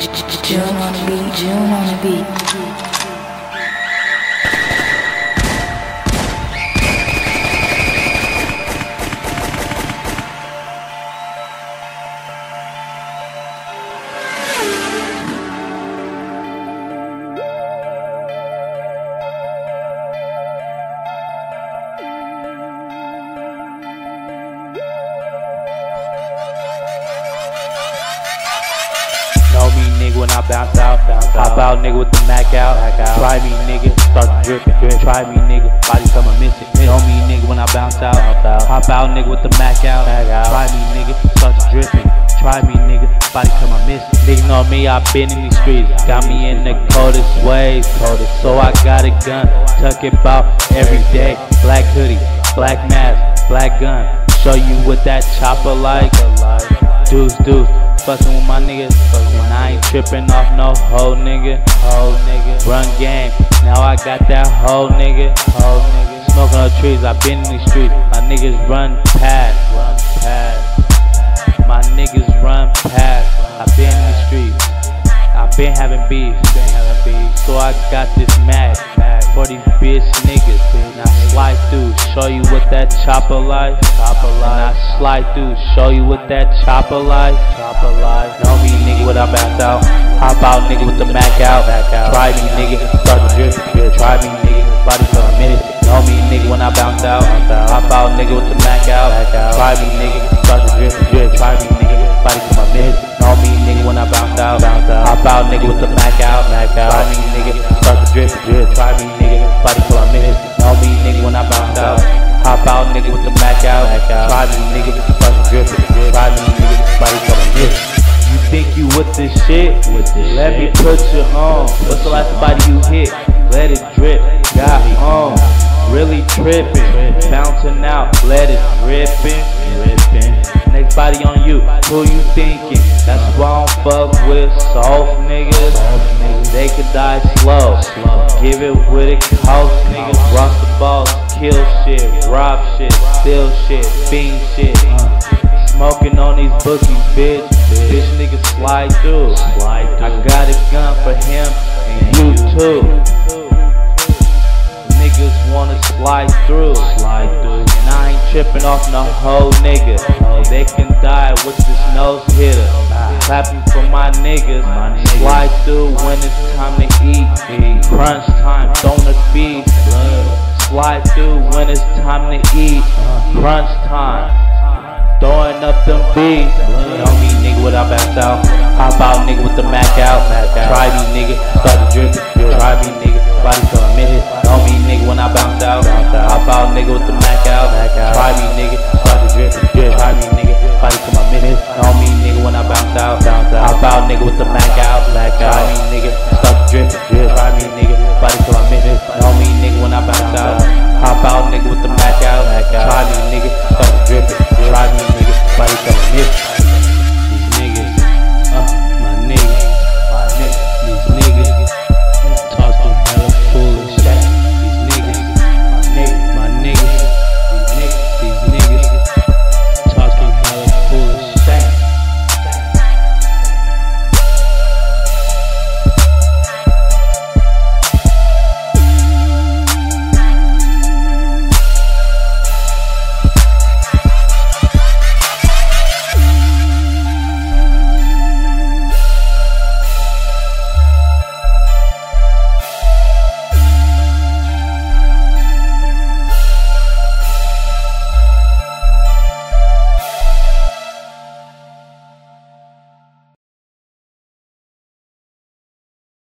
June on the beat, June on the beat. When I bounce out. Hop out, nigga, with the Mac out. Try me, nigga, start to drip. Try me, nigga, body come missing. Know me, nigga, when I bounce out. Hop out, nigga, with the Mac out. Try me, nigga, start dripping. Try me, nigga, body come missing. Nigga know me, I been in these streets. Got me in the coldest ways. So I got a gun, tuck it bout every day. Black hoodie, black mask, black gun. Show you what that chopper like. Deuce, deuce, fucking with my niggas. And I ain't tripping off no hoe nigga. Hoe nigga. Run game. Now I got that hoe nigga. Hoe nigga. Smoking on trees, I been in the streets. My niggas run past. Run past. My niggas run past. I been in the streets. I been having beef. Been having. So I got this mag. For these bitch niggas. Now slide through, show you what that chopper like. Chopper like. I slide through, show you what that chopper like. Chopper like. Nigga when I back out. Hop out nigga with the Mac out. Try me nigga, start to drip. drip. Try me nigga, body for a minute. Know me nigga when I bounce out. Hop out nigga with the Mac out. Try me nigga, start to drip. drip. Try me nigga, body for my minute. Know me nigga when I bounce out. Hop out nigga with the Mac out. Try me nigga, start to drip. drip. Try me nigga, body for a minute. Know me nigga when I bounce out. Hop out nigga with the Mac out. Try me nigga, start to drip. drip. Try me nigga, body with this shit? With this Let me put you on. What's the last body you hit? Let it drip. Got me on. Really tripping. Bouncing out. Let it dripping. Next body on you. Who you thinking? That's why I don't fuck with soft niggas. They could die slow. Give it with it cost niggas. Rock the balls. Kill shit. Rob shit. Steal shit. Fiend shit. Uh. Smoking on these bookies, bitch. Bitch nigga slide through. I got a gun for him and you too. Niggas wanna slide through. Slide through. And I ain't tripping off no whole nigga. They can die with this nose hitter. Clapping for my niggas. Slide through when it's time to eat. Crunch time, donut feast. Slide through when it's time to eat. Crunch time. Throwing up them beats. Know me, nigga, what I bounce out. Hop out, nigga, with the Mac out. Try me, nigga, start to drip. Try me, nigga, body a minute. Know me, nigga, when I bounce out. Hop out, nigga, with the Mac out. Try me, nigga, start to drip. Try me, nigga,